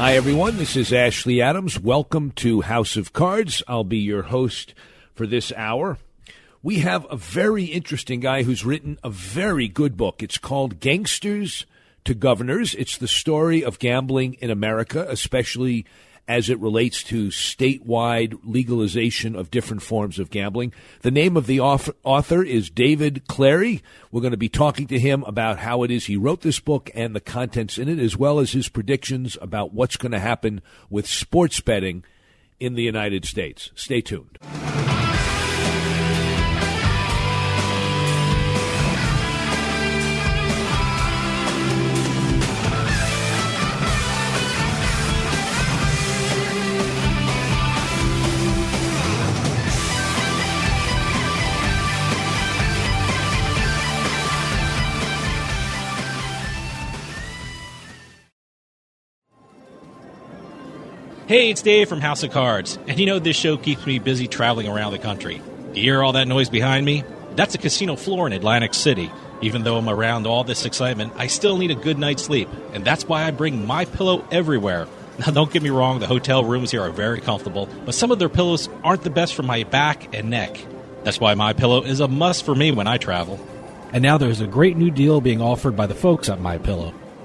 Hi, everyone. This is Ashley Adams. Welcome to House of Cards. I'll be your host for this hour. We have a very interesting guy who's written a very good book. It's called Gangsters to Governors. It's the story of gambling in America, especially as it relates to statewide legalization of different forms of gambling. The name of the author is David Clary. We're going to be talking to him about how it is he wrote this book and the contents in it, as well as his predictions about what's going to happen with sports betting in the United States. Stay tuned. Hey, it's Dave from House of Cards, and you know this show keeps me busy traveling around the country. Do you hear all that noise behind me? That's a casino floor in Atlantic City. Even though I'm around all this excitement, I still need a good night's sleep, and that's why I bring my pillow everywhere. Now, don't get me wrong, the hotel rooms here are very comfortable, but some of their pillows aren't the best for my back and neck. That's why my pillow is a must for me when I travel. And now there's a great new deal being offered by the folks at My Pillow.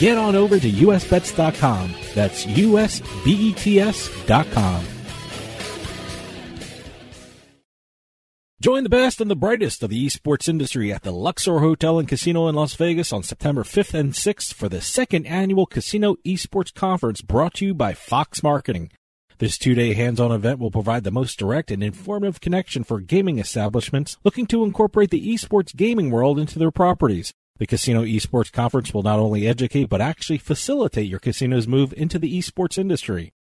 get on over to usbets.com. That's usbets.com. Join the best and the brightest of the esports industry at the Luxor Hotel and Casino in Las Vegas on September 5th and 6th for the second annual Casino Esports Conference brought to you by Fox Marketing. This two day hands on event will provide the most direct and informative connection for gaming establishments looking to incorporate the esports gaming world into their properties. The Casino Esports Conference will not only educate, but actually facilitate your casino's move into the esports industry.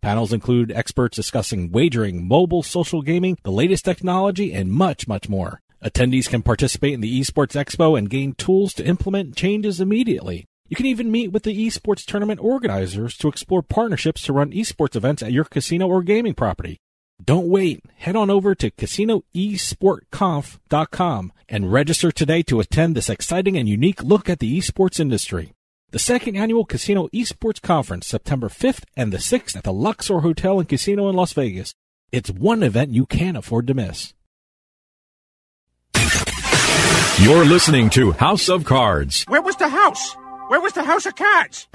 Panels include experts discussing wagering, mobile social gaming, the latest technology, and much, much more. Attendees can participate in the Esports Expo and gain tools to implement changes immediately. You can even meet with the esports tournament organizers to explore partnerships to run esports events at your casino or gaming property. Don't wait. Head on over to casinoesportconf.com and register today to attend this exciting and unique look at the esports industry. The second annual Casino Esports Conference, September 5th and the 6th at the Luxor Hotel and Casino in Las Vegas. It's one event you can't afford to miss. You're listening to House of Cards. Where was the house? Where was the house of cards?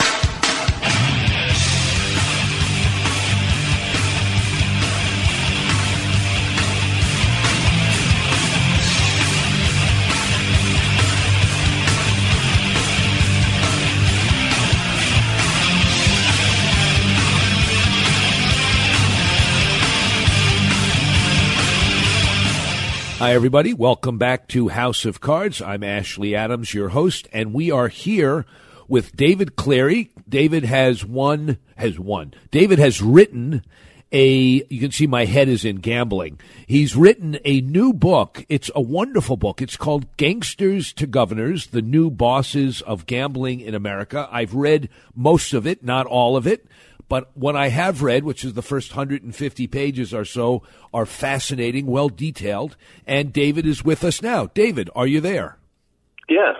Hi, everybody. Welcome back to House of Cards. I'm Ashley Adams, your host, and we are here with David Clary. David has won, has won. David has written a, you can see my head is in gambling. He's written a new book. It's a wonderful book. It's called Gangsters to Governors, the New Bosses of Gambling in America. I've read most of it, not all of it. But what I have read, which is the first 150 pages or so, are fascinating, well detailed. And David is with us now. David, are you there? Yes.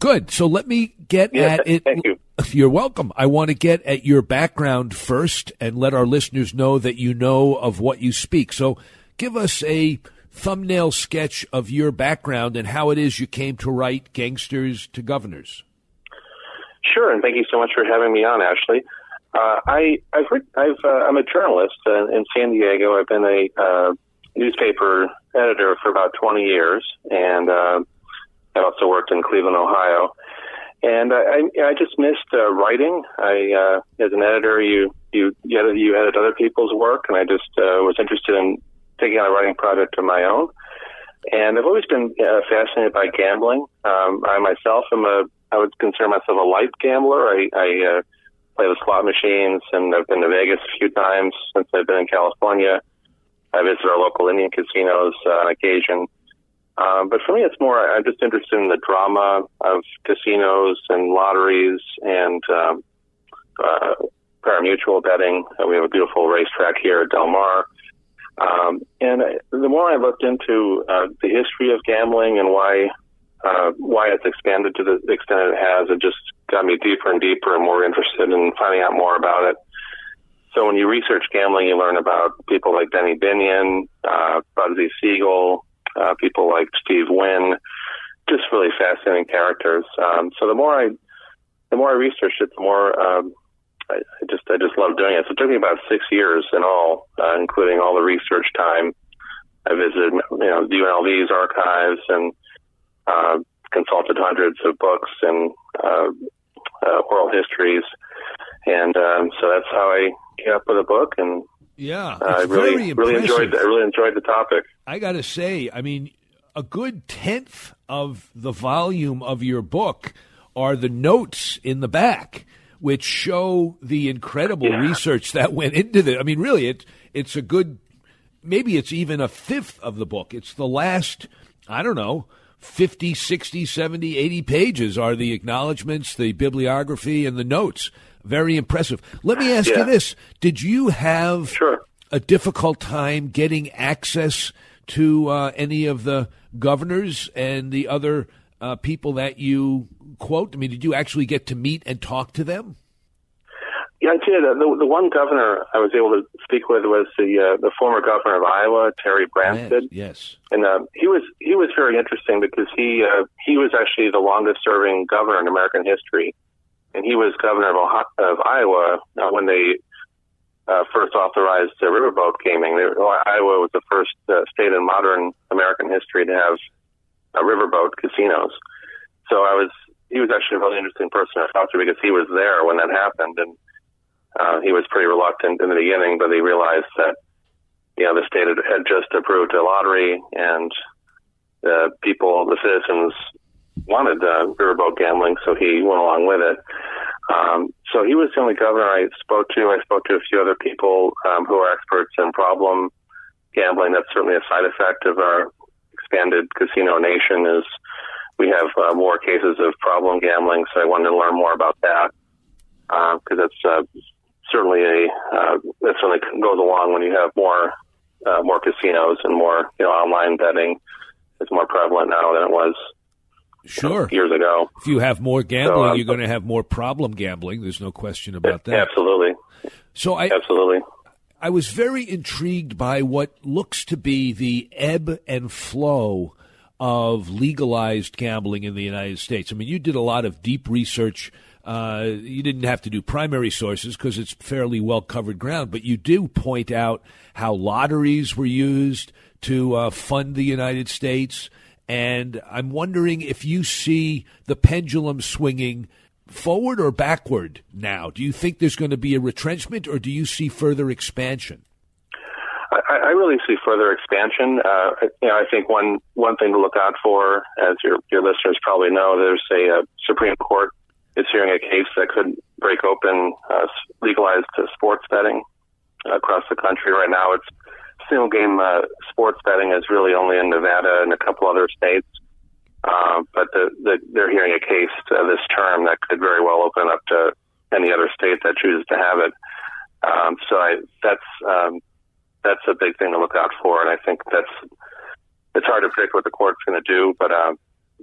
Good. So let me get Yes, at it. thank you. You're welcome. I want to get at your background first and let our listeners know that you know of what you speak. So give us a thumbnail sketch of your background and how it is you came to write Gangsters to Governors. Sure, and thank you so much for having me on, Ashley. Uh, I, I've, writ- I've, uh, I'm a journalist uh, in San Diego. I've been a uh, newspaper editor for about 20 years, and uh, I also worked in Cleveland, Ohio. And I, I, I just missed uh, writing. I, uh, as an editor, you you you edit, you edit other people's work, and I just uh, was interested in taking on a writing project of my own. And I've always been uh, fascinated by gambling. Um, I myself am a I would consider myself a light gambler. I, I uh, play the slot machines, and I've been to Vegas a few times since I've been in California. I visit our local Indian casinos uh, on occasion. Um, but for me, it's more, I'm just interested in the drama of casinos and lotteries and um, uh, pari-mutuel betting. Uh, we have a beautiful racetrack here at Del Mar. Um, and I, the more I looked into uh, the history of gambling and why uh, why it's expanded to the extent it has, it just got me deeper and deeper and more interested in finding out more about it. So when you research gambling, you learn about people like Benny Binion, uh, Bugsy Siegel, uh, people like Steve Wynn, just really fascinating characters. Um, so the more I, the more I researched it, the more um, I, I just I just love doing it. So it took me about six years in all, uh, including all the research time. I visited, you know, UNLV's archives and uh, consulted hundreds of books and uh, uh, oral histories, and um, so that's how I came up with a book. And Yeah, uh, I really really enjoyed I really enjoyed the topic. I got to say, I mean, a good tenth of the volume of your book are the notes in the back, which show the incredible Yeah. research that went into this. I mean, really, it it's a good. Maybe it's even a fifth of the book. It's the last, I don't know, 50, 60, 70, 80 pages are the acknowledgments, the bibliography, and the notes. Very impressive. Let me ask you this. Did you have Sure. a difficult time getting access to uh, any of the governors and the other uh, people that you quote? I mean, did you actually get to meet and talk to them? Yeah, I did. Uh, the, the one governor I was able to speak with was the uh, the former governor of Iowa, Terry Branstad. Yes. and uh, he was he was very interesting because he uh, he was actually the longest serving governor in American history, and he was governor of, Ohio, of Iowa uh, when they uh, first authorized uh, riverboat gaming. They, Iowa was the first uh, state in modern American history to have uh, riverboat casinos. So I was he was actually a really interesting person to talk to because he was there when that happened, and uh, he was pretty reluctant in the beginning, but he realized that you know, the state had, had just approved a lottery and the people, the citizens wanted uh, riverboat gambling, so he went along with it. Um, so he was the only governor I spoke to. I spoke to a few other people um, who are experts in problem gambling. That's certainly a side effect of our expanded casino nation is we have uh, more cases of problem gambling, so I wanted to learn more about that because that's uh, certainly a uh, that certainly goes along when you have more uh, more casinos and more you know online betting is more prevalent now than it was Sure. years ago. If you have more gambling, So, um, you're going to have more problem gambling. There's no question about that. Absolutely, So I, absolutely. I was very intrigued by what looks to be the ebb and flow of legalized gambling in the United States. I mean, you did a lot of deep research. Uh, you didn't have to do primary sources because it's fairly well covered ground, but you do point out how lotteries were used to uh, fund the United States. And I'm wondering if you see the pendulum swinging forward or backward now? Do you think there's going to be a retrenchment or do you see further expansion? I, I really see further expansion. Uh, you know, I think one one thing to look out for, as your your listeners probably know, there's a, a Supreme Court is hearing a case that could break open uh, legalized uh, sports betting across the country. Right now, it's single game uh, sports betting is really only in Nevada and a couple other states. Uh, but the, the, they're hearing a case uh, this term that could very well open up to any other state that chooses to have it. Um, so I, that's um, that's a big thing to look out for, and I think that's it's hard to predict what the court's going to do, but uh,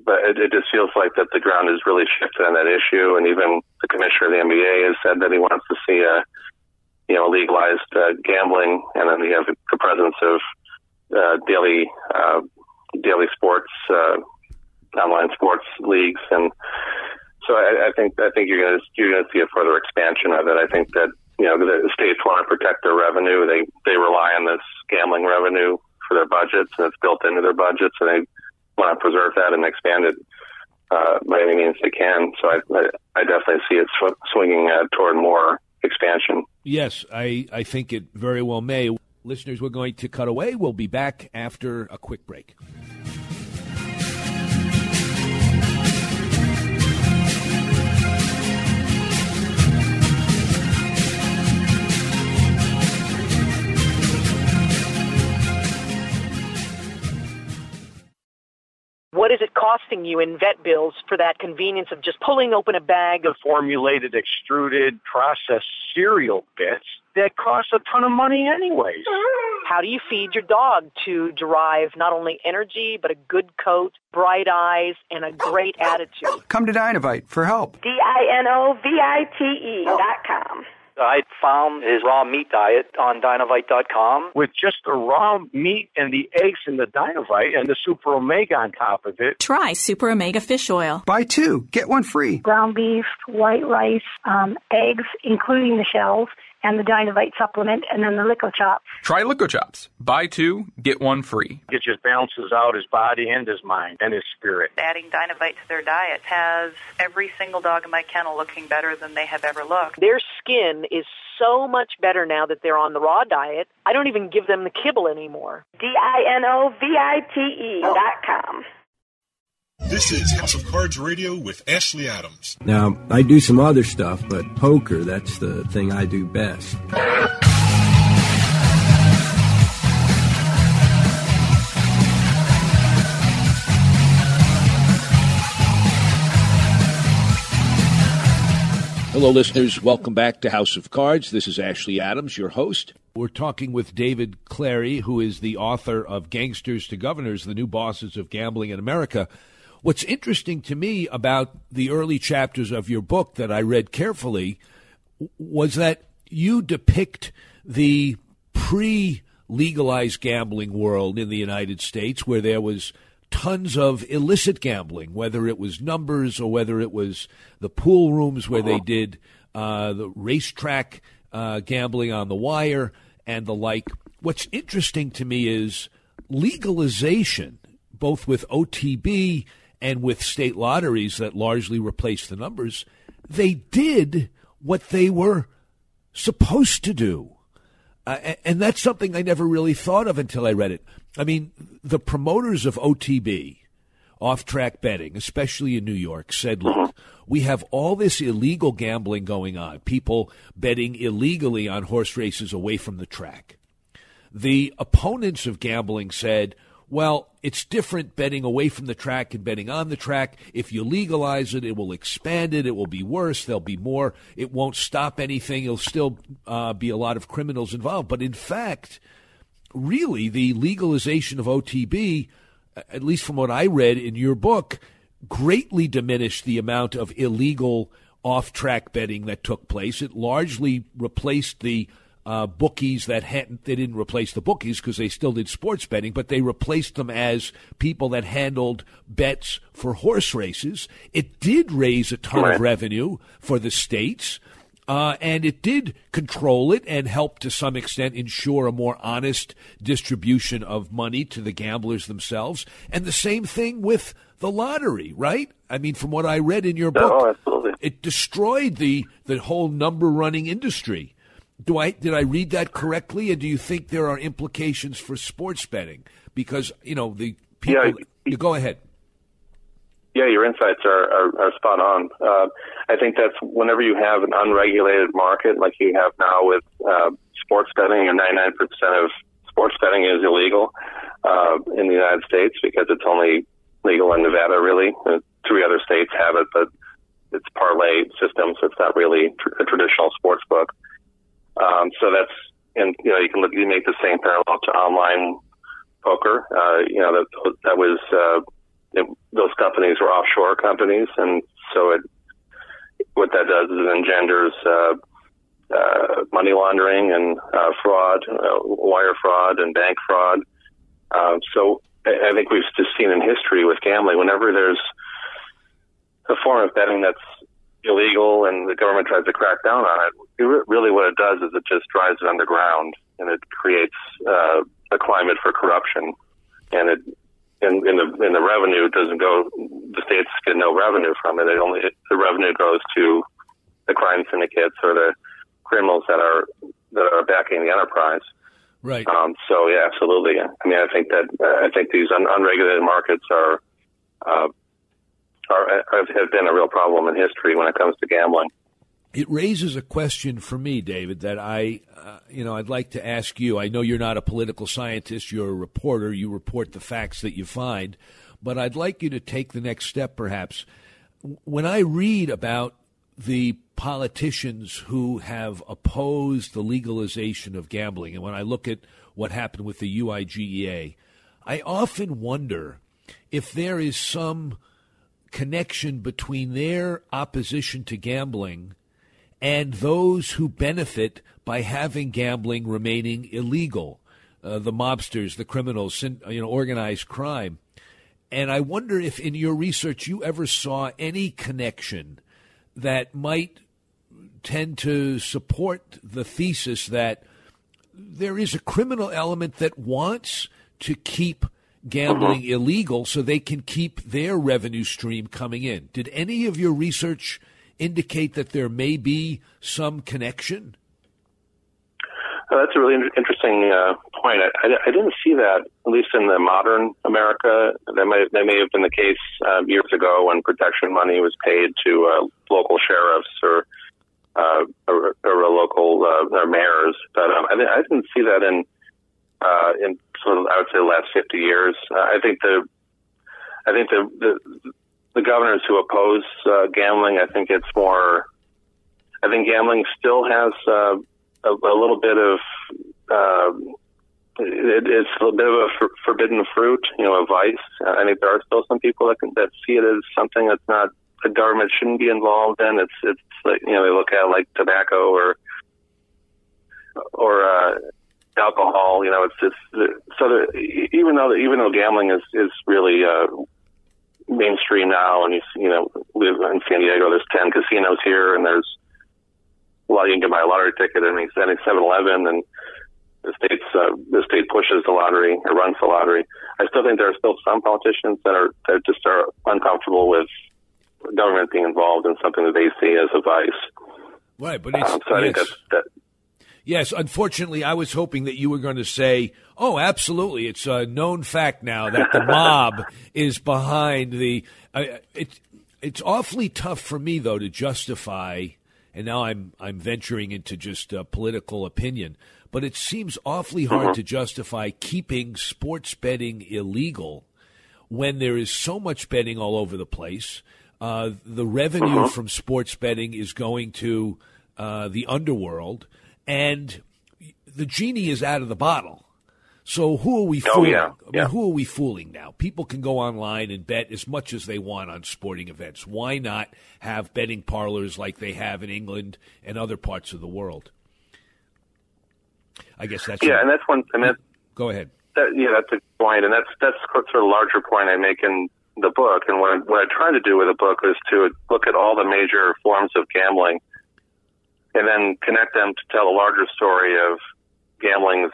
but it, it just feels like that the ground has really shifted on that issue, and even the commissioner of the NBA has said that he wants to see a you know legalized uh, gambling, and then you have the presence of uh, daily uh, daily sports uh, online sports leagues and so I, I think I think you're going to you're going to see a further expansion of it. I think that you know the states want to protect their revenue. They they rely on this gambling revenue for their budgets, and it's built into their budgets, and they want to preserve that and expand it uh, by any means they can. So I I, definitely see it sw- swinging uh, toward more expansion. Yes, I I think it very well may. Listeners, we're going to cut away. We'll be back after a quick break. What is it costing you in vet bills for that convenience of just pulling open a bag of formulated, extruded, processed cereal bits that cost a ton of money anyways? How do you feed your dog to derive not only energy, but a good coat, bright eyes, and a great attitude? Come to Dinovite for help. D-I-N-O-V-I-T-E dot com. I found his raw meat diet on Dinovite.com. With just the raw meat and the eggs and the Dinovite and the Super Omega on top of it. Try Super Omega Fish Oil. Buy two, get one free. Ground beef, white rice, um, eggs, including the shells, and the Dinovite supplement, and then the Lico Chops. Try Lico Chops. Buy two, get one free. It just balances out his body and his mind and his spirit. Adding Dinovite to their diet has every single dog in my kennel looking better than they have ever looked. Their skin is so much better now that they're on the raw diet. I don't even give them the kibble anymore. D-I-N-O-V-I-T-E dot com. This is House of Cards Radio with Ashley Adams. Now, I do some other stuff, but poker, that's the thing I do best. Hello, listeners. Welcome back to House of Cards. This is Ashley Adams, your host. We're talking with David Clary, who is the author of Gangsters to Governors, the new bosses of gambling in America. What's interesting to me about the early chapters of your book that I read carefully was that you depict the pre legalized gambling world in the United States where there was tons of illicit gambling, whether it was numbers or whether it was the pool rooms where they did uh, the racetrack uh, gambling on the wire and the like. What's interesting to me is legalization, both with OTB and with state lotteries that largely replaced the numbers. They did what they were supposed to do. Uh, and that's something I never really thought of until I read it. I mean, the promoters of OTB, off track betting, especially in New York, said, look, we have all this illegal gambling going on, people betting illegally on horse races away from the track. The opponents of gambling said, well, it's different betting away from the track and betting on the track. If you legalize it, it will expand it. It will be worse. There'll be more. It won't stop anything. There'll still uh, be a lot of criminals involved. But in fact, really, the legalization of OTB, at least from what I read in your book, greatly diminished the amount of illegal off track betting that took place. It largely replaced the uh, bookies that hadn't they didn't replace the bookies because they still did sports betting, but they replaced them as people that handled bets for horse races. It did raise a ton right. of revenue for the states. Uh, and it did control it and help to some extent ensure a more honest distribution of money to the gamblers themselves. And the same thing with the lottery, right? I mean, from what I read in your book, oh, it destroyed the the whole number running industry Do I did I read that correctly? And do you think there are implications for sports betting? Because you know the people. Yeah. you go ahead. Yeah, your insights are, are, are spot on. Uh, I think that's whenever you have an unregulated market like you have now with uh, sports betting, and 99% of sports betting is illegal uh, in the United States because it's only legal in Nevada, really. Uh, three other states have it, but it's parlay system, so it's not really tr- a traditional sports book. Um, so that's, and you know, you can look, you make the same parallel to online poker. Uh, you know, that that was. Uh, it, those companies were offshore companies, and so it what that does is it engenders uh, uh, money laundering and uh, fraud, uh, wire fraud, and bank fraud. Um, so I, I think we've just seen in history with gambling, whenever there's a form of betting that's illegal and the government tries to crack down on it, it re- really what it does is it just drives it underground and it creates uh, a climate for corruption, and it and, and the and the revenue doesn't go. The states get no revenue from it. It only the revenue goes to the crime syndicates or the criminals that are that are backing the enterprise. Right. Um, so yeah, absolutely. I mean, I think that uh, I think these un- unregulated markets are uh, are have been a real problem in history when it comes to gambling. It raises a question for me, David, that I, uh, you know, I'd like to ask you. I know you're not a political scientist; you're a reporter. You report the facts that you find, but I'd like you to take the next step, perhaps. When I read about the politicians who have opposed the legalization of gambling, and when I look at what happened with the UIGEA, I often wonder if there is some connection between their opposition to gambling and those who benefit by having gambling remaining illegal, uh, the mobsters, the criminals, you know, organized crime. And I wonder if in your research you ever saw any connection that might tend to support the thesis that there is a criminal element that wants to keep gambling illegal so they can keep their revenue stream coming in. Did any of your research indicate that there may be some connection? Uh, that's a really in- interesting uh, point. I, I, I, didn't see that, at least in the modern America. That may, that may have been the case uh, years ago when protection money was paid to uh, local sheriffs or uh, or, or local uh, or mayors. But um, I, I, didn't see that in in sort of I would say the last fifty years. I think the I think the, the the governors who oppose uh, gambling, I think it's more. I think gambling still has uh, a, a little bit of. Uh, it, it's a little bit of a for, forbidden fruit, you know, a vice. I think there are still some people that can, that see it as something that's not the government shouldn't be involved in. It's it's like you know they look at it like tobacco or or uh, alcohol. You know, it's just so that even though even though gambling is is really uh, mainstream now, and you you know live in San Diego. There's ten casinos here, and there's well, you can buy a lottery ticket at any Seven Eleven, and the state's uh, the state pushes the lottery or runs the lottery. I still think there are still some politicians that are that just are uncomfortable with government being involved in something that they see as a vice. Right, but it's, um, so I yes. think that's that. Yes, unfortunately, I was hoping that you were going to say, "Oh, absolutely, it's a known fact now that the mob is behind the." Uh, it's it's awfully tough for me though to justify, and now I'm I'm venturing into just uh, political opinion, but it seems awfully hard Mm-hmm. to justify keeping sports betting illegal when there is so much betting all over the place. Uh, the revenue Mhm. from sports betting is going to uh, the underworld, and the genie is out of the bottle. So who are we Oh, fooling? yeah, I mean, yeah. who are we fooling now? People can go online and bet as much as they want on sporting events. Why not have betting parlors like they have in England and other parts of the world? I guess that's Yeah, and that's one. And that, Go ahead. that yeah, that's a point, and that's that's sort of a larger point I make in the book. And what I, what I try to do with the book is to look at all the major forms of gambling, and then connect them to tell a larger story of gambling's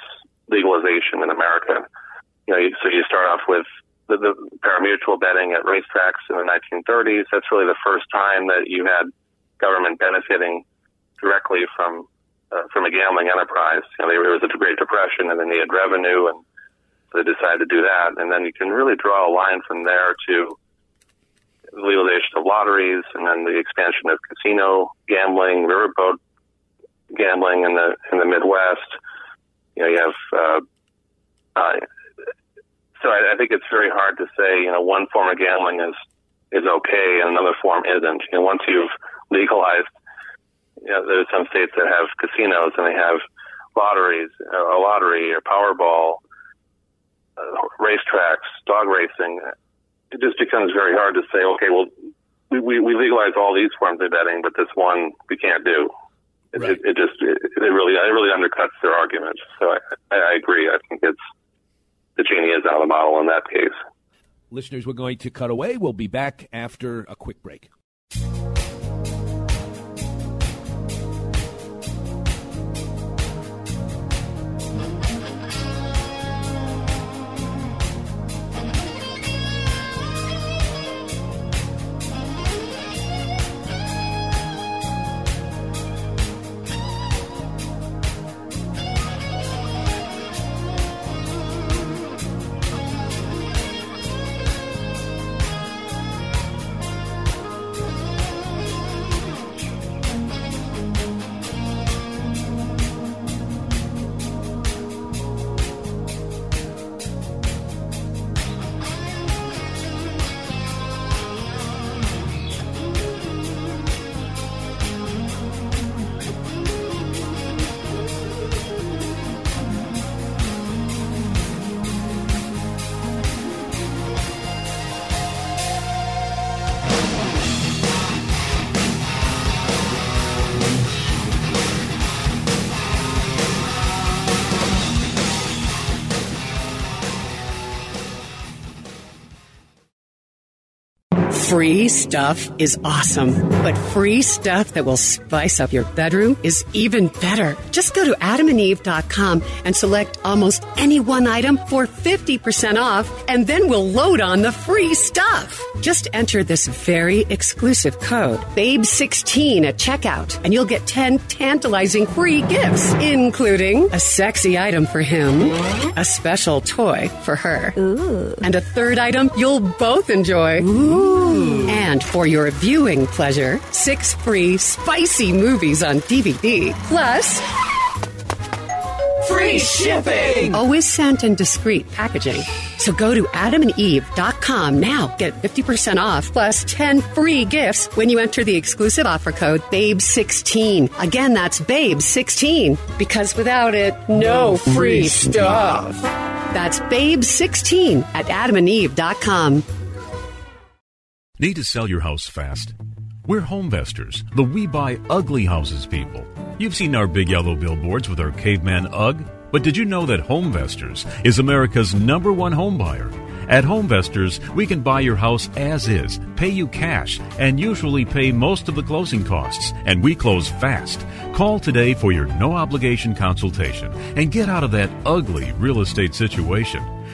legalization in America. You know, so you start off with the, the parimutuel betting at racetracks in the 1930s. That's really the first time that you had government benefiting directly from uh, from a gambling enterprise. You know, there was a Great Depression, and they needed revenue, and they decided to do that. And then you can really draw a line from there to the legalization of lotteries, and then the expansion of casino gambling, riverboat gambling in the in the Midwest. You know, you have. Uh, uh, so I, I think it's very hard to say. You know, one form of gambling is is okay, and another form isn't. You know, once you've legalized, you know, there's some states that have casinos and they have lotteries, a lottery or Powerball, uh, racetracks, dog racing. It just becomes very hard to say, okay, well, we, we, we legalize all these forms of betting, but this one we can't do. It, right. it, it just it, it really it really undercuts their argument. So I, I, I agree. I think it's the genie is out of the bottle in that case. Listeners, we're going to cut away. We'll be back after a quick break. Free stuff is awesome, but free stuff that will spice up your bedroom is even better. Just go to adamandeve.com and select almost any one item for 50% off, and then we'll load on the free stuff. Just enter this very exclusive code, BABE16 at checkout, and you'll get 10 tantalizing free gifts, including a sexy item for him, a special toy for her, Ooh. and a third item you'll both enjoy. Ooh. And for your viewing pleasure, six free spicy movies on DVD, plus free shipping. Always sent in discreet packaging. So go to adamandeve.com now. Get 50% off plus 10 free gifts when you enter the exclusive offer code BABE16. Again, that's BABE16 because without it, no free stuff. That's BABE16 at adamandeve.com. Need to sell your house fast? We're Homevestors, the we buy ugly houses people. You've seen our big yellow billboards with our caveman UGG, but did you know that Homevestors is America's number one home buyer? At Homevestors, we can buy your house as is, pay you cash, and usually pay most of the closing costs, and we close fast. Call today for your no obligation consultation and get out of that ugly real estate situation.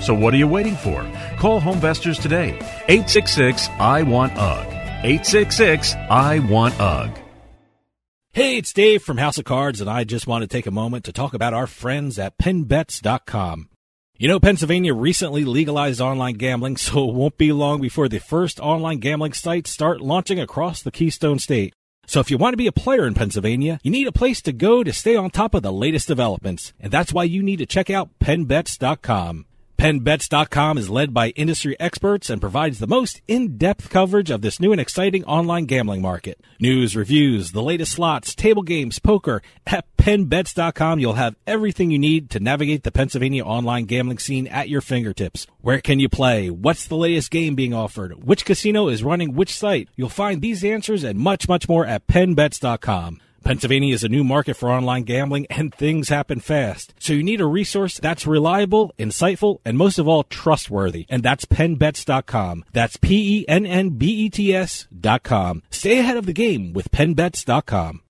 So what are you waiting for? Call Homevestors today. 866 I want UG. 866 I want UG. Hey, it's Dave from House of Cards, and I just want to take a moment to talk about our friends at PennBets.com. You know, Pennsylvania recently legalized online gambling, so it won't be long before the first online gambling sites start launching across the Keystone State. So if you want to be a player in Pennsylvania, you need a place to go to stay on top of the latest developments, and that's why you need to check out PennBets.com. PennBets.com is led by industry experts and provides the most in-depth coverage of this new and exciting online gambling market. News, reviews, the latest slots, table games, poker. At PennBets.com, you'll have everything you need to navigate the Pennsylvania online gambling scene at your fingertips. Where can you play? What's the latest game being offered? Which casino is running which site? You'll find these answers and much, much more at PennBets.com. Pennsylvania is a new market for online gambling and things happen fast. So you need a resource that's reliable, insightful, and most of all, trustworthy. And that's pennbets.com. That's P-E-N-N-B-E-T-S dot com. Stay ahead of the game with pennbets.com.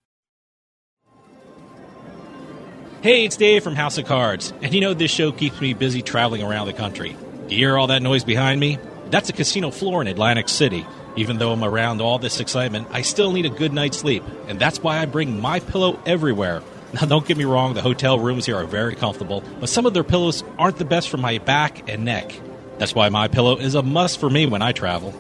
Hey, it's Dave from House of Cards. And you know this show keeps me busy traveling around the country. Do you hear all that noise behind me? That's a casino floor in Atlantic City. Even though I'm around all this excitement, I still need a good night's sleep, and that's why I bring my pillow everywhere. Now, don't get me wrong, the hotel rooms here are very comfortable, but some of their pillows aren't the best for my back and neck. That's why my pillow is a must for me when I travel.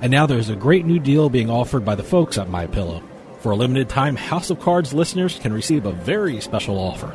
And now there's a great new deal being offered by the folks at My Pillow. For a limited time, House of Cards listeners can receive a very special offer.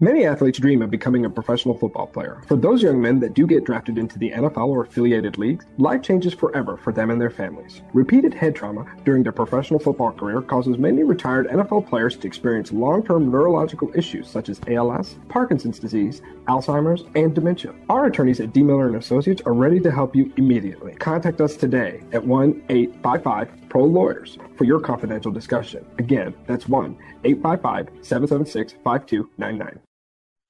Many athletes dream of becoming a professional football player. For those young men that do get drafted into the NFL or affiliated leagues, life changes forever for them and their families. Repeated head trauma during their professional football career causes many retired NFL players to experience long term neurological issues such as ALS, Parkinson's disease, Alzheimer's, and dementia. Our attorneys at D. Miller and Associates are ready to help you immediately. Contact us today at 1 855 Pro Lawyers for your confidential discussion. Again, that's 1 855 776 5299.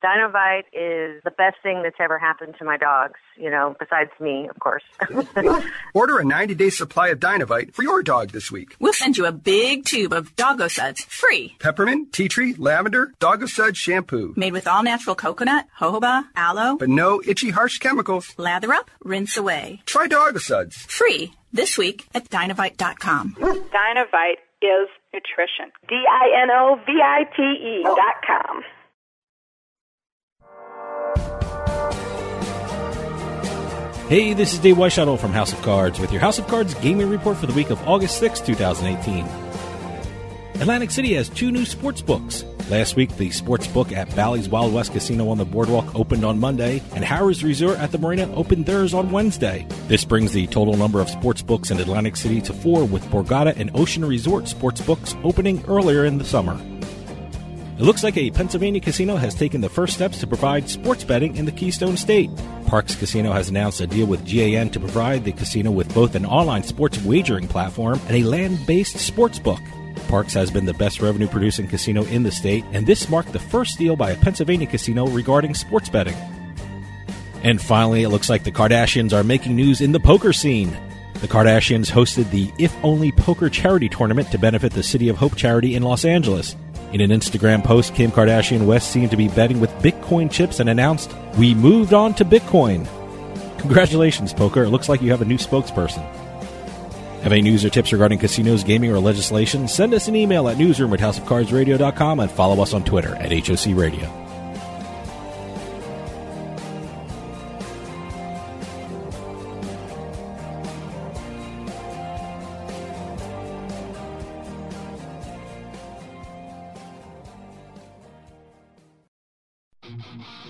Dinovite is the best thing that's ever happened to my dogs, you know, besides me, of course. Order a 90 day supply of Dinovite for your dog this week. We'll send you a big tube of Doggo Suds free. Peppermint, tea tree, lavender, Doggo Sud shampoo. Made with all natural coconut, jojoba, aloe, but no itchy, harsh chemicals. Lather up, rinse away. Try Doggo Suds. Free this week at dinovite.com. Dinovite is nutrition. D I N O V I T E dot com. Hey, this is Dave Weishuttle from House of Cards with your House of Cards gaming report for the week of August 6, 2018. Atlantic City has two new sports books. Last week, the sports book at Bally's Wild West Casino on the Boardwalk opened on Monday, and Harrah's Resort at the Marina opened theirs on Wednesday. This brings the total number of sports books in Atlantic City to four, with Borgata and Ocean Resort sports books opening earlier in the summer. It looks like a Pennsylvania casino has taken the first steps to provide sports betting in the Keystone State. Parx Casino has announced a deal with GAN to provide the casino with both an online sports wagering platform and a land based sports book. Parx has been the best revenue producing casino in the state, and this marked the first deal by a Pennsylvania casino regarding sports betting. And finally, it looks like the Kardashians are making news in the poker scene. The Kardashians hosted the If Only Poker Charity Tournament to benefit the City of Hope charity in Los Angeles. In an Instagram post, Kim Kardashian West seemed to be betting with Bitcoin chips and announced, We moved on to Bitcoin. Congratulations, Poker. It looks like you have a new spokesperson. Have any news or tips regarding casinos, gaming, or legislation? Send us an email at newsroom at houseofcardsradio.com and follow us on Twitter at HOC Radio.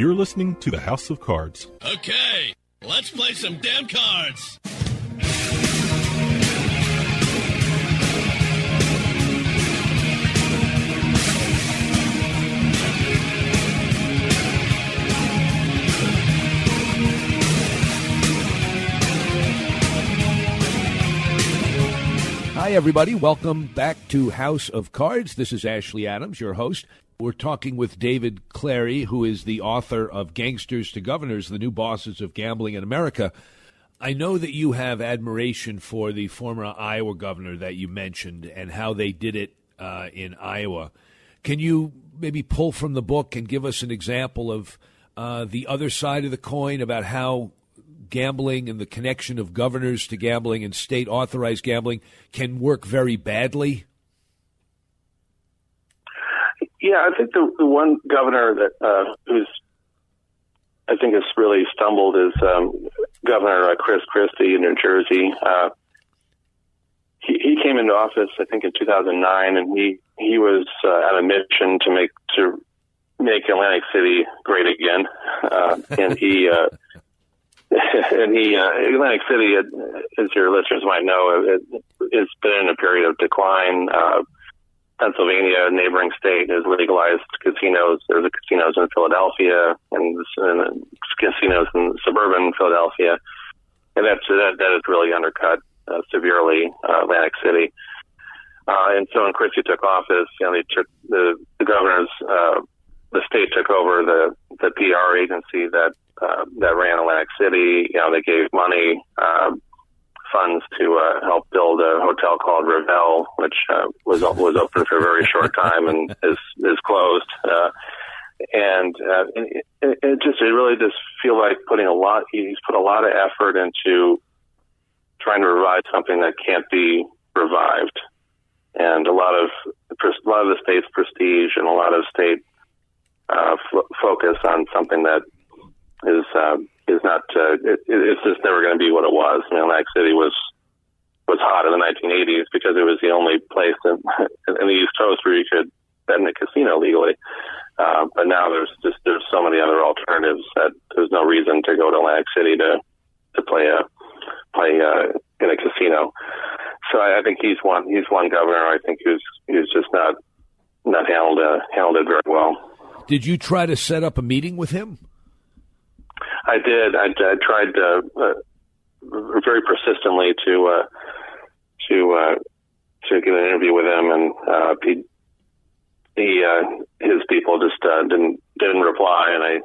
You're listening to the House of Cards. Okay, let's play some damn cards. Hi, everybody. Welcome back to House of Cards. This is Ashley Adams, your host. We're talking with David Clary, who is the author of Gangsters to Governors, the new bosses of gambling in America. I know that you have admiration for the former Iowa governor that you mentioned and how they did it uh, in Iowa. Can you maybe pull from the book and give us an example of uh, the other side of the coin about how gambling and the connection of governors to gambling and state authorized gambling can work very badly? Yeah, I think the, the one governor that uh, who's I think has really stumbled is um, Governor uh, Chris Christie in New Jersey. Uh, he, he came into office, I think, in 2009, and he he was uh, on a mission to make to make Atlantic City great again, uh, and he. Uh, and he, uh, Atlantic City, as your listeners might know, it, it's been in a period of decline. Uh, Pennsylvania, a neighboring state, has legalized casinos. There's a casinos in Philadelphia and, and casinos in suburban Philadelphia, and that's that, that has really undercut uh, severely uh, Atlantic City. Uh, and so when Christie took office, you know, they took the the governor's uh, the state took over the the PR agency that uh, that ran Atlantic City. You know, they gave money. Uh, funds to uh, help build a hotel called Revel, which uh, was was open for a very short time and is is closed. Uh, and uh, it, it just it really does feel like putting a lot. He's put a lot of effort into trying to revive something that can't be revived, and a lot of a lot of the state's prestige and a lot of state uh, f- focus on something that is uh, is not. Uh, it, it's just never going to be what it was. I mean, Atlantic City was was hot in the 1980s because it was the only place in, in the East Coast where you could bet in a casino legally. Uh, but now there's just there's so many other alternatives that there's no reason to go to Atlantic City to to play a play uh, in a casino. So I, I think he's one he's one governor. I think who's who's just not not handled uh, handled it very well. Did you try to set up a meeting with him? I did. I, I tried uh, uh, very persistently to uh, to uh, to get an interview with him, and uh, he he uh, his people just uh, didn't didn't reply, and I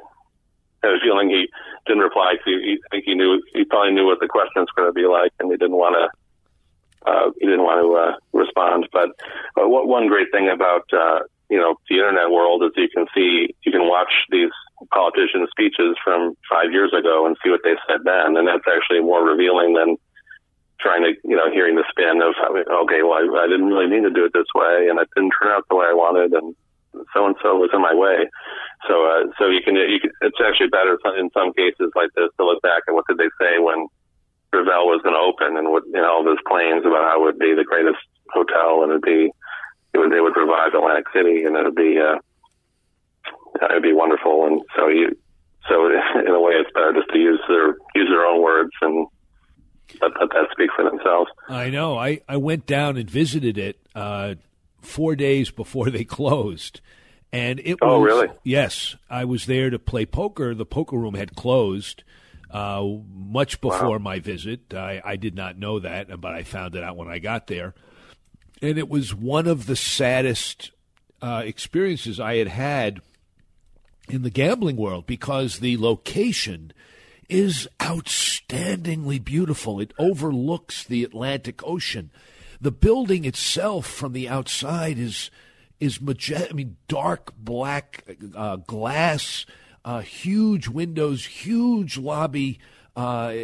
had a feeling he didn't reply because he, he, I think he knew he probably knew what the questions were going to be like, and he didn't want to. Uh, he didn't want to uh, respond. But uh, what, one great thing about uh, you know the internet world is you can see you can watch these politicians' speeches from five years ago and see what they said then, and that's actually more revealing than trying to you know hearing the spin of okay, well I, I didn't really mean to do it this way, and it didn't turn out the way I wanted, and so and so was in my way. So uh, so you can, you can it's actually better in some cases like this to look back at what did they say when Revel was going to open and what you know all those claims about how it would be the greatest hotel and it'd be it would, they would revive Atlantic City and it'd be uh, it'd be wonderful. And so you, so in a way, it's better just to use their use their own words and let, let that speak for themselves. I know. I I went down and visited it uh, four days before they closed. And it oh, was, really? Yes, I was there to play poker. The poker room had closed uh, much before wow. my visit. I, I did not know that, but I found it out when I got there. And it was one of the saddest uh, experiences I had had in the gambling world because the location is outstandingly beautiful. It overlooks the Atlantic Ocean. The building itself from the outside is is majestic. I mean, dark black uh, glass, uh, huge windows, huge lobby. Uh,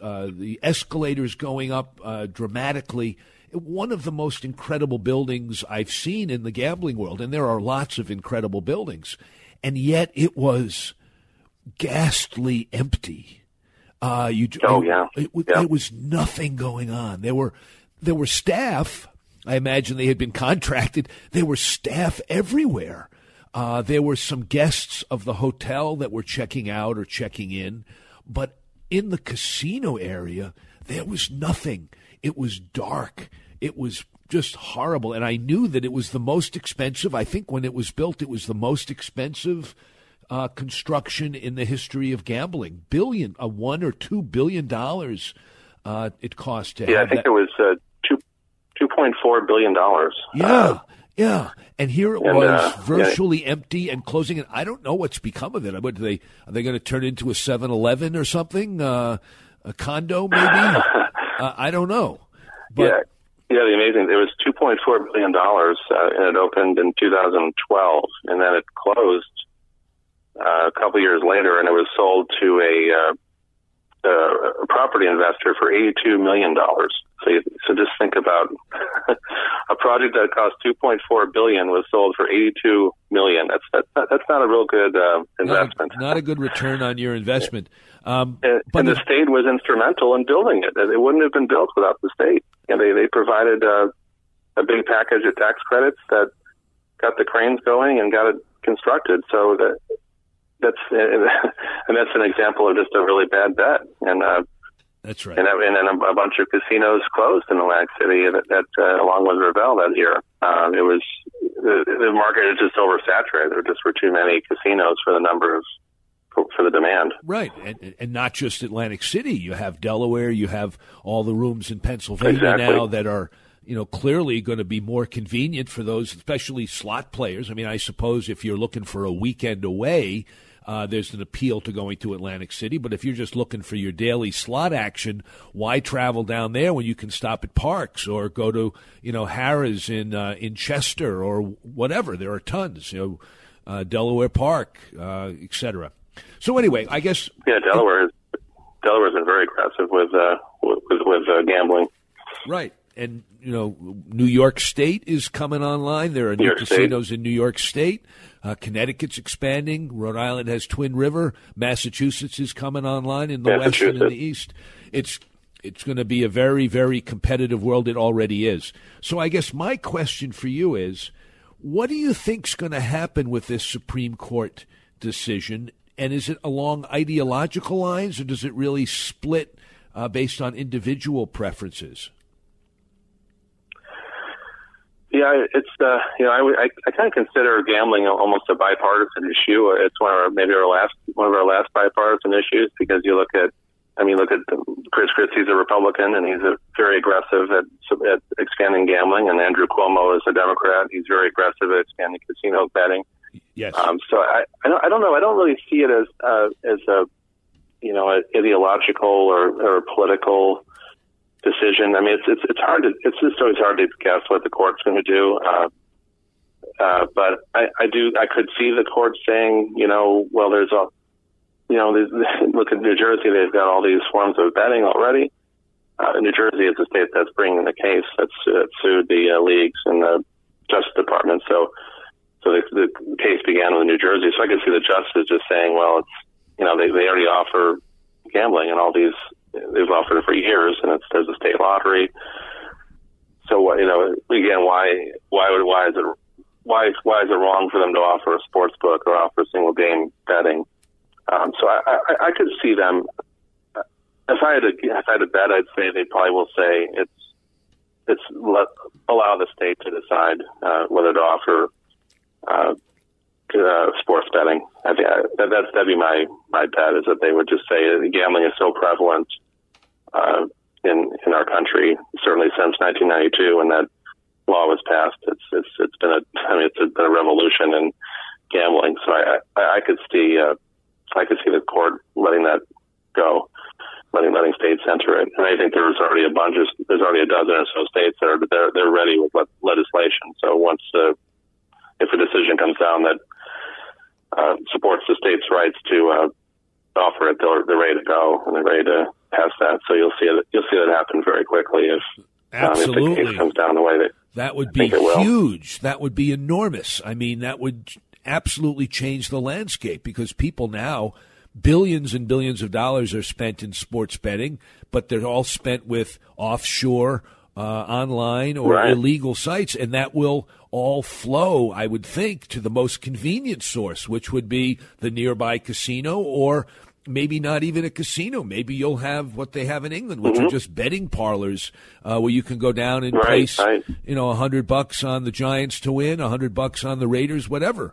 uh the escalators going up uh, dramatically. One of the most incredible buildings I've seen in the gambling world, and there are lots of incredible buildings and yet it was ghastly empty. Uh, you, oh yeah. It, it, yeah. it was nothing going on. There were there were staff. I imagine they had been contracted. There were staff everywhere. Uh, there were some guests of the hotel that were checking out or checking in, but in the casino area, there was nothing. It was dark. It was just horrible. And I knew that it was the most expensive. I think when it was built, it was the most expensive uh, construction in the history of gambling. Billion, a one or two billion dollars uh, it cost to. Yeah, I think that. it was uh, two two point four billion dollars. Yeah. Yeah, and here it and, was uh, virtually yeah. empty and closing. And I don't know what's become of it. What, are they are they going to turn into a 7-Eleven or something? Uh, a condo, maybe. uh, I don't know. But, yeah, yeah. The amazing. It was two point four billion dollars, uh, and it opened in 2012, and then it closed uh, a couple years later, and it was sold to a, uh, a property investor for 82 million dollars. So, you, so just think about a project that cost 2.4 billion was sold for 82 million. That's that's that's not a real good uh, investment. Not a, not a, good return on your investment. Um, and, but and the if- state was instrumental in building it. It wouldn't have been built without the state. And they they provided uh, a big package of tax credits that got the cranes going and got it constructed. So that that's and that's an example of just a really bad bet. And uh, that's right. And, and then a, a bunch of casinos closed in Atlantic City that, that uh, along with Revel that year. Uh, it was the, the market is just oversaturated. There just were too many casinos for the number of for, for the demand. Right, and, and not just Atlantic City. You have Delaware. You have all the rooms in Pennsylvania Exactly. now that are you know clearly going to be more convenient for those, especially slot players. I mean, I suppose if you're looking for a weekend away. Uh, there's an appeal to going to Atlantic City, but if you're just looking for your daily slot action, why travel down there when you can stop at Parx or go to you know Harrah's in uh, in Chester or whatever? There are tons, you know, uh, Delaware Park, uh, etc. So anyway, I guess Yeah, Delaware is Delaware's been very aggressive with uh, with with, uh, gambling. Right. And, you know, New York State is coming online. There are New new York State. casinos in New York State. Uh, Connecticut's expanding. Rhode Island has Twin River. Massachusetts is coming online in the west and in the east. It's it's going to be a very, very competitive world. It already is. So I guess my question for you is, what do you think's going to happen with this Supreme Court decision? And is it along ideological lines, or does it really split uh, based on individual preferences? Yeah, it's uh, you know, I, I, I kind of consider gambling almost a bipartisan issue. It's one of our, maybe our last one of our last bipartisan issues because you look at, I mean, look at Chris Christie's a Republican and he's a, very aggressive at, at expanding gambling, and Andrew Cuomo is a Democrat. He's very aggressive at expanding casino betting. Yes. Um, so I, I don't, I don't know. I don't really see it as uh, as a, you know, an ideological or, or political decision. I mean, it's it's it's hard to it's just always hard to guess what the court's going to do. Uh, uh, but I, I do I could see the court saying, you know, well, there's a, you know, look at New Jersey. They've got all these forms of betting already. Uh, New Jersey is the state that's bringing the case that's uh, sued the uh, leagues and the Justice Department. So, so the, the case began with New Jersey. So I could see the justice just saying, well, it's you know they they already offer gambling and all these they've offered it for years, and it's there's a state lottery. So you know again why why would why is it why why is it wrong for them to offer a sports book or offer single game betting? Um, so I, I I could see them if I had to if I had to bet I'd say they probably will say it's it's let allow the state to decide uh, whether to offer uh, uh, sports betting. I think I, that, that's that'd be my my bet is that they would just say gambling is so prevalent uh, in in our country, certainly since 1992 when that law was passed. It's it's it's been a I mean it's been a revolution in gambling. So I I, I could see uh, I could see the court letting that go. Letting letting states enter it, and I think there's already a bunch of there's already a dozen or so states that are they're they're ready with le- legislation. So once uh, if a decision comes down that uh, supports the state's rights to uh, offer it, they're, they're ready to go and they're ready to pass that. So you'll see it. You'll see that happen very quickly if um, if the case comes down the way that That would be think it will. huge. That would be enormous. I mean, that would absolutely change the landscape because people now, billions and billions of dollars are spent in sports betting, but they're all spent with offshore, uh, online, or Right. illegal sites, and that will all flow, I would think, to the most convenient source, which would be the nearby casino or maybe not even a casino. Maybe you'll have what they have in England, which are Mhm. just betting parlors uh, where you can go down and Right, place, right. you know, a hundred bucks on the Giants to win, a hundred bucks on the Raiders, whatever.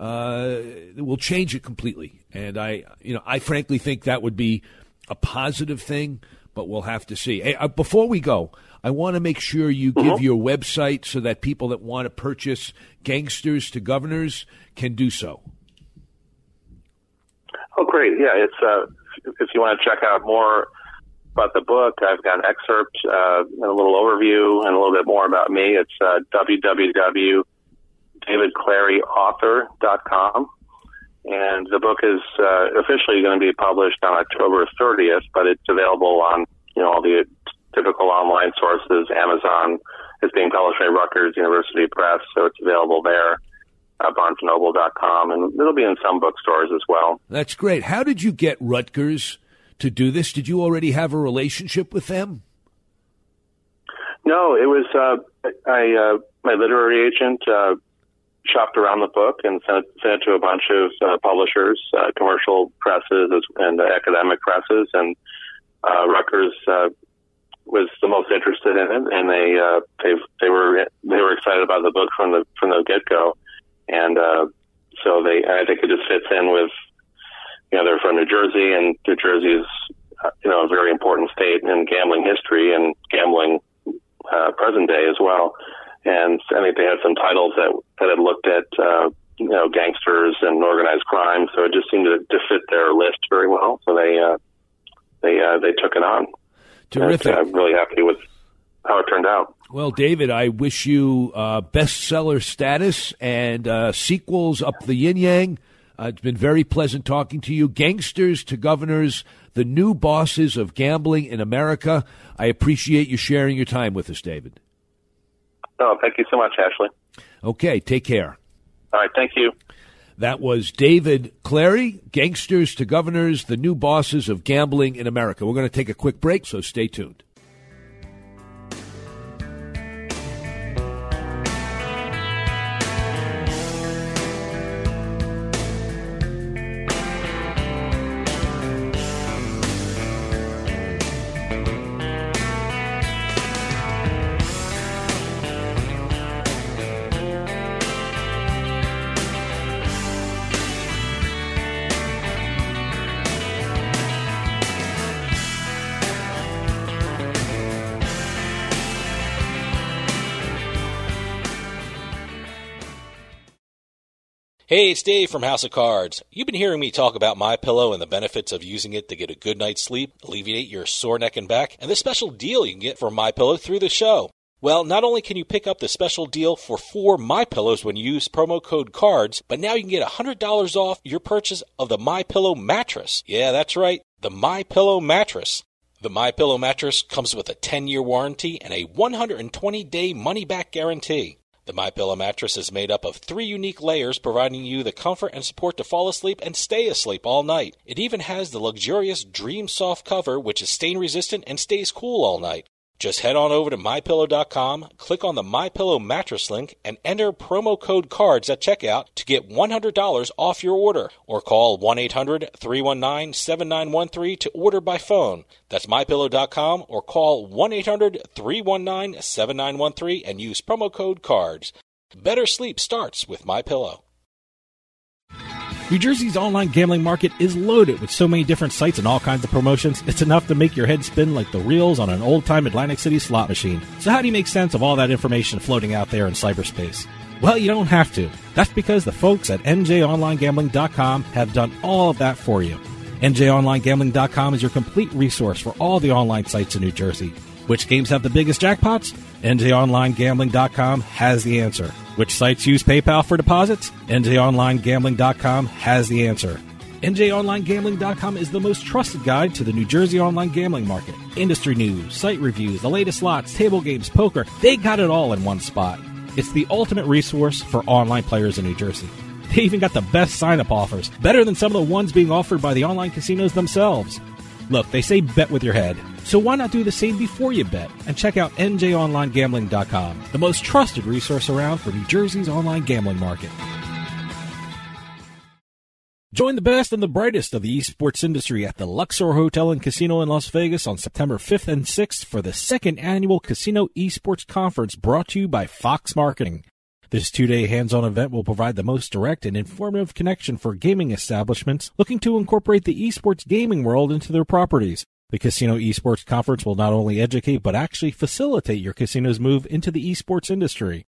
Uh, it will change it completely. And I, you know, I frankly think that would be a positive thing, but we'll have to see. Hey, uh, before we go, I want to make sure you give Mm-hmm. your website so that people that want to purchase gangsters to governors can do so. Oh, great! Yeah, it's uh, if you want to check out more about the book, I've got an excerpt uh, and a little overview and a little bit more about me. It's uh, www.davidclaryauthor.com. And the book is uh, officially going to be published on October 30th, but it's available on you know all the typical online sources. Amazon is being published by Rutgers University Press, so it's available there. Uh, BarnesandNoble.com, and it'll be in some bookstores as well. That's great. How did you get Rutgers to do this? Did you already have a relationship with them? No, it was uh, I uh, my literary agent uh, shopped around the book and sent, sent it to a bunch of uh, publishers, uh, commercial presses and uh, academic presses, and uh, Rutgers uh, was the most interested in it, and they uh, they they were they were excited about the book from the from the get go, and uh, so they I think it just fits in with you know they're from New Jersey, and New Jersey is uh, you know a very important state in gambling history and gambling uh, present day as well. And I think they had some titles that that had looked at uh, you know gangsters and organized crime, so it just seemed to, to fit their list very well. So they uh, they uh, they took it on. Terrific. I'm really happy with how it turned out. Well, David, I wish you uh, bestseller status and uh, sequels up the yin yang. Uh, it's been very pleasant talking to you. Gangsters to governors, the new bosses of gambling in America. I appreciate you sharing your time with us, David. Oh, thank you so much, Ashley. Okay, take care. All right, thank you. That was David Clary, Gangsters to Governors, the new bosses of gambling in America. We're going to take a quick break, so stay tuned. Hey, it's Dave from House of Cards. You've been hearing me talk about My Pillow and the benefits of using it to get a good night's sleep, alleviate your sore neck and back, and the special deal you can get for My Pillow through the show. Well, not only can you pick up the special deal for four My Pillows when you use promo code CARDS, but now you can get $100 off your purchase of the My Pillow mattress. Yeah, that's right, the My Pillow mattress. The My Pillow mattress comes with a 10-year warranty and a 120-day money-back guarantee. The My Pillow mattress is made up of three unique layers, providing you the comfort and support to fall asleep and stay asleep all night. It even has the luxurious Dream Soft cover, which is stain resistant and stays cool all night. Just head on over to mypillow.com, click on the MyPillow mattress link, and enter promo code CARDS at checkout to get $100 off your order. Or call 1 800 319 7913 to order by phone. That's mypillow.com or call 1 800 319 7913 and use promo code CARDS. Better sleep starts with MyPillow. New Jersey's online gambling market is loaded with so many different sites and all kinds of promotions, it's enough to make your head spin like the reels on an old time Atlantic City slot machine. So, how do you make sense of all that information floating out there in cyberspace? Well, you don't have to. That's because the folks at NJOnlineGambling.com have done all of that for you. NJOnlineGambling.com is your complete resource for all the online sites in New Jersey. Which games have the biggest jackpots? NJOnlineGambling.com has the answer. Which sites use PayPal for deposits? NJOnlineGambling.com has the answer. NJOnlineGambling.com is the most trusted guide to the New Jersey online gambling market. Industry news, site reviews, the latest slots, table games, poker, they got it all in one spot. It's the ultimate resource for online players in New Jersey. They even got the best sign up offers, better than some of the ones being offered by the online casinos themselves. Look, they say bet with your head. So why not do the same before you bet and check out NJOnlineGambling.com, the most trusted resource around for New Jersey's online gambling market. Join the best and the brightest of the esports industry at the Luxor Hotel and Casino in Las Vegas on September 5th and 6th for the second annual Casino Esports Conference brought to you by Fox Marketing. This two day hands on event will provide the most direct and informative connection for gaming establishments looking to incorporate the esports gaming world into their properties. The Casino Esports Conference will not only educate but actually facilitate your casino's move into the esports industry.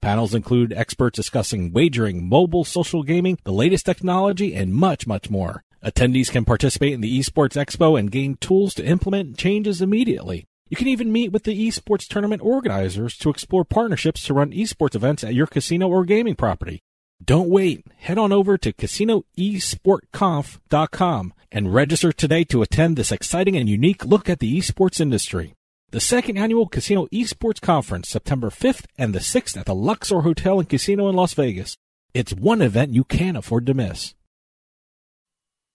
Panels include experts discussing wagering, mobile social gaming, the latest technology, and much, much more. Attendees can participate in the Esports Expo and gain tools to implement changes immediately. You can even meet with the esports tournament organizers to explore partnerships to run esports events at your casino or gaming property. Don't wait. Head on over to casinoesportconf.com and register today to attend this exciting and unique look at the esports industry. The second annual Casino Esports Conference, September 5th and the 6th at the Luxor Hotel and Casino in Las Vegas. It's one event you can't afford to miss.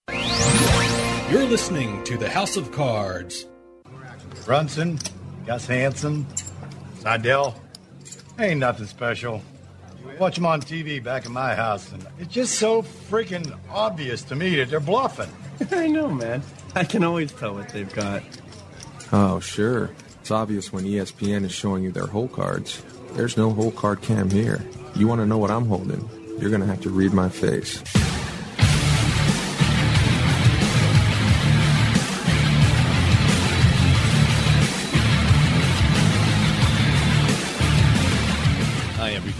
You're listening to the House of Cards. Brunson, Gus Hansen, Seidel. Ain't nothing special. Watch them on TV back in my house, and it's just so freaking obvious to me that they're bluffing. I know, man. I can always tell what they've got. Oh, sure. It's obvious when ESPN is showing you their hole cards. There's no hole card cam here. You want to know what I'm holding? You're going to have to read my face.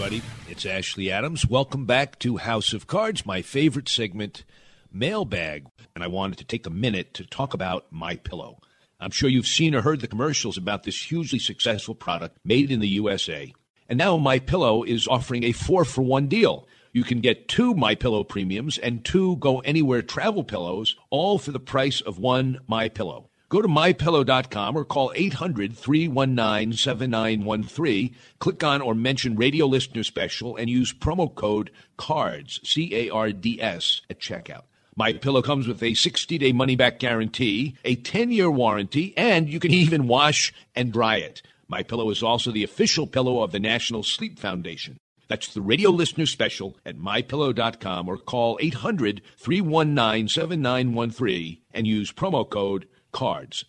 Everybody. It's Ashley Adams. Welcome back to House of Cards, my favorite segment, Mailbag. And I wanted to take a minute to talk about My Pillow. I'm sure you've seen or heard the commercials about this hugely successful product made in the USA. And now My Pillow is offering a 4 for 1 deal. You can get two My Pillow premiums and two Go Anywhere travel pillows, all for the price of one My Pillow. Go to mypillow.com or call 800 319 7913. Click on or mention radio listener special and use promo code CARDS, C A R D S, at checkout. My Pillow comes with a 60-day money-back guarantee, a 10-year warranty, and you can even wash and dry it. My Pillow is also the official pillow of the National Sleep Foundation. That's the radio listener special at mypillow.com or call 800-319-7913 and use promo code CARDS.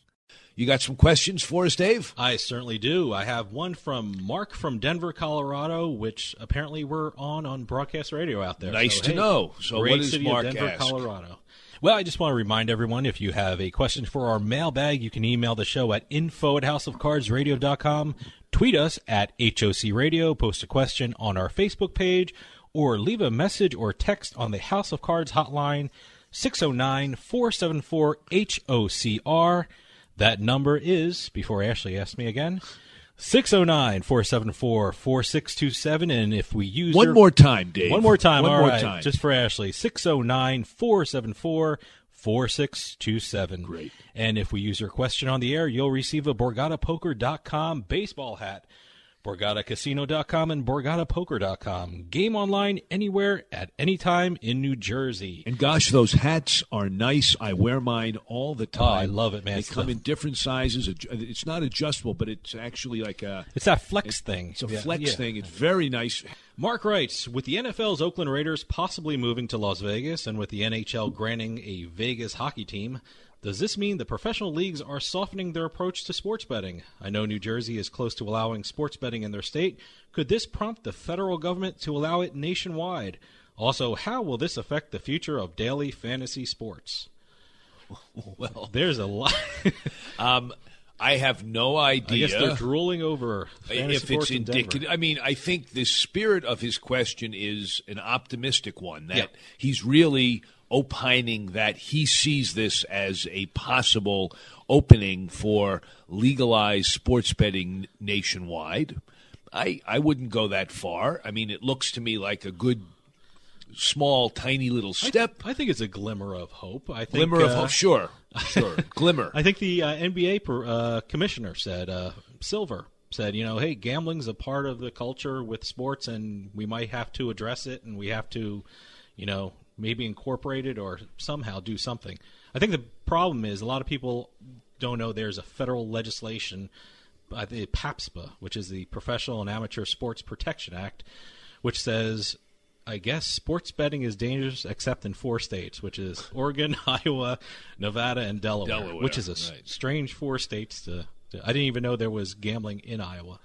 You got some questions for us, Dave? I certainly do. I have one from Mark from Denver, Colorado, which apparently we're on on broadcast radio out there. Nice So, to hey, know. So what city Mark Denver, ask? Colorado. Well, I just want to remind everyone if you have a question for our mailbag, you can email the show at info at houseofcardsradio.com, tweet us at HOC Radio, post a question on our Facebook page, or leave a message or text on the House of Cards hotline 609 474 HOCR. That number is, before Ashley asks me again, 609 474 4627. And if we use. One your- more time, Dave. One more time. One all more right, time. Just for Ashley. 609 474 4627. Great. And if we use your question on the air, you'll receive a BorgataPoker.com baseball hat. BorgataCasino.com and BorgataPoker.com. Game online anywhere at any time in New Jersey. And gosh, those hats are nice. I wear mine all the time. Oh, I love it, man. They It's come the- in different sizes. It's not adjustable, but it's actually like a. It's that flex thing. It's a Yeah, flex yeah. thing. It's very nice. Mark writes With the NFL's Oakland Raiders possibly moving to Las Vegas and with the NHL granting a Vegas hockey team, does this mean the professional leagues are softening their approach to sports betting? I know New Jersey is close to allowing sports betting in their state. Could this prompt the federal government to allow it nationwide? Also, how will this affect the future of daily fantasy sports? Well, there's a lot. um, I have no idea. I guess they're drooling over if it's in indicative. I mean, I think the spirit of his question is an optimistic one. That Yeah. he's really opining that he sees this as a possible opening for legalized sports betting nationwide. I I wouldn't go that far. I mean, it looks to me like a good, small, tiny little step. I, I think it's a glimmer of hope. I think, Glimmer of uh, hope. Sure, sure. Glimmer. I think the uh, NBA per, uh, commissioner said, uh, Silver said, you know, hey, gambling's a part of the culture with sports, and we might have to address it, and we have to, you know, maybe incorporate it or somehow do something. I think the problem is a lot of people don't know there's a federal legislation, uh, the PASPA, which is the Professional and Amateur Sports Protection Act, which says I guess sports betting is dangerous except in four states, which is Oregon, Iowa, Nevada, and Delaware, Delaware, which is a right. strange four states to, to. I didn't even know there was gambling in Iowa.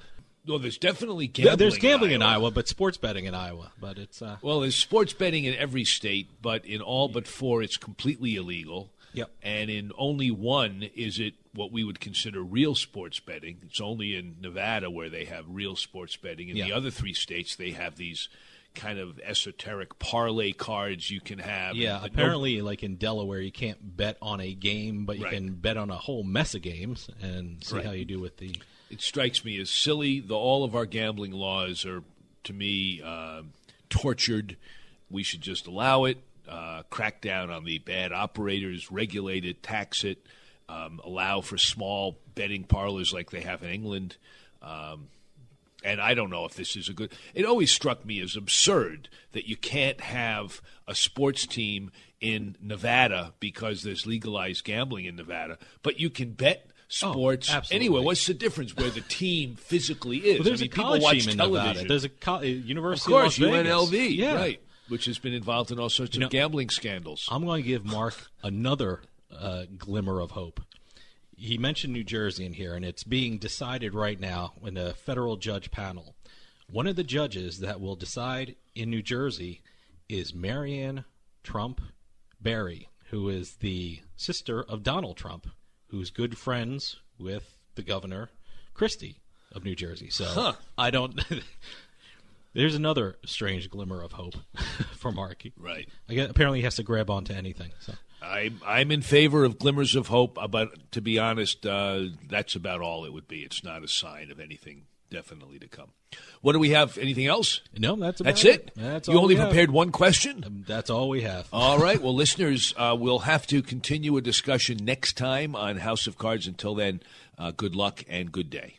Well, there's definitely Yeah, gambling. there's gambling in Iowa. Iowa, but sports betting in Iowa. But it's uh, Well, there's sports betting in every state, but in all but four, it's completely illegal. Yep. And in only one is it what we would consider real sports betting. It's only in Nevada where they have real sports betting. In the other three states, they have these kind of esoteric parlay cards you can have. Yeah, And apparently, like in Delaware, you can't bet on a game, but you Right. can bet on a whole mess of games and see Right. how you do with the. it strikes me as silly. The, all of our gambling laws are, to me, uh, tortured. We should just allow it, uh, crack down on the bad operators, regulate it, tax it, um, allow for small betting parlors like they have in England. Um, and I don't know if this is a good. It always struck me as absurd that you can't have a sports team in Nevada because there's legalized gambling in Nevada, but you can bet sports absolutely. anyway. What's the difference where the team physically is? Well, there's I mean, a college people watch team in television. Nevada. There's a co- uh, of University course, of Las Vegas. UNLV, Yeah. right, which has been involved in all sorts of know, gambling scandals. I'm going to give Mark another uh, glimmer of hope. He mentioned New Jersey in here, and it's being decided right now in a federal judge panel. One of the judges that will decide in New Jersey is Marianne Trump Barry, who is the sister of Donald Trump, who's good friends with the governor Christie of New Jersey. So Huh. I don't. There's another strange glimmer of hope for Mark. Right. I guess, apparently, he has to grab onto anything. So. I'm I'm in favor of glimmers of hope, uh, but to be honest, uh, that's about all it would be. It's not a sign of anything definitely to come. What do we have? Anything else? No, that's about that's it. That's you only prepared one question. That's all we have. All right. Well, listeners, uh, we'll have to continue a discussion next time on House of Cards. Until then, uh, good luck and good day.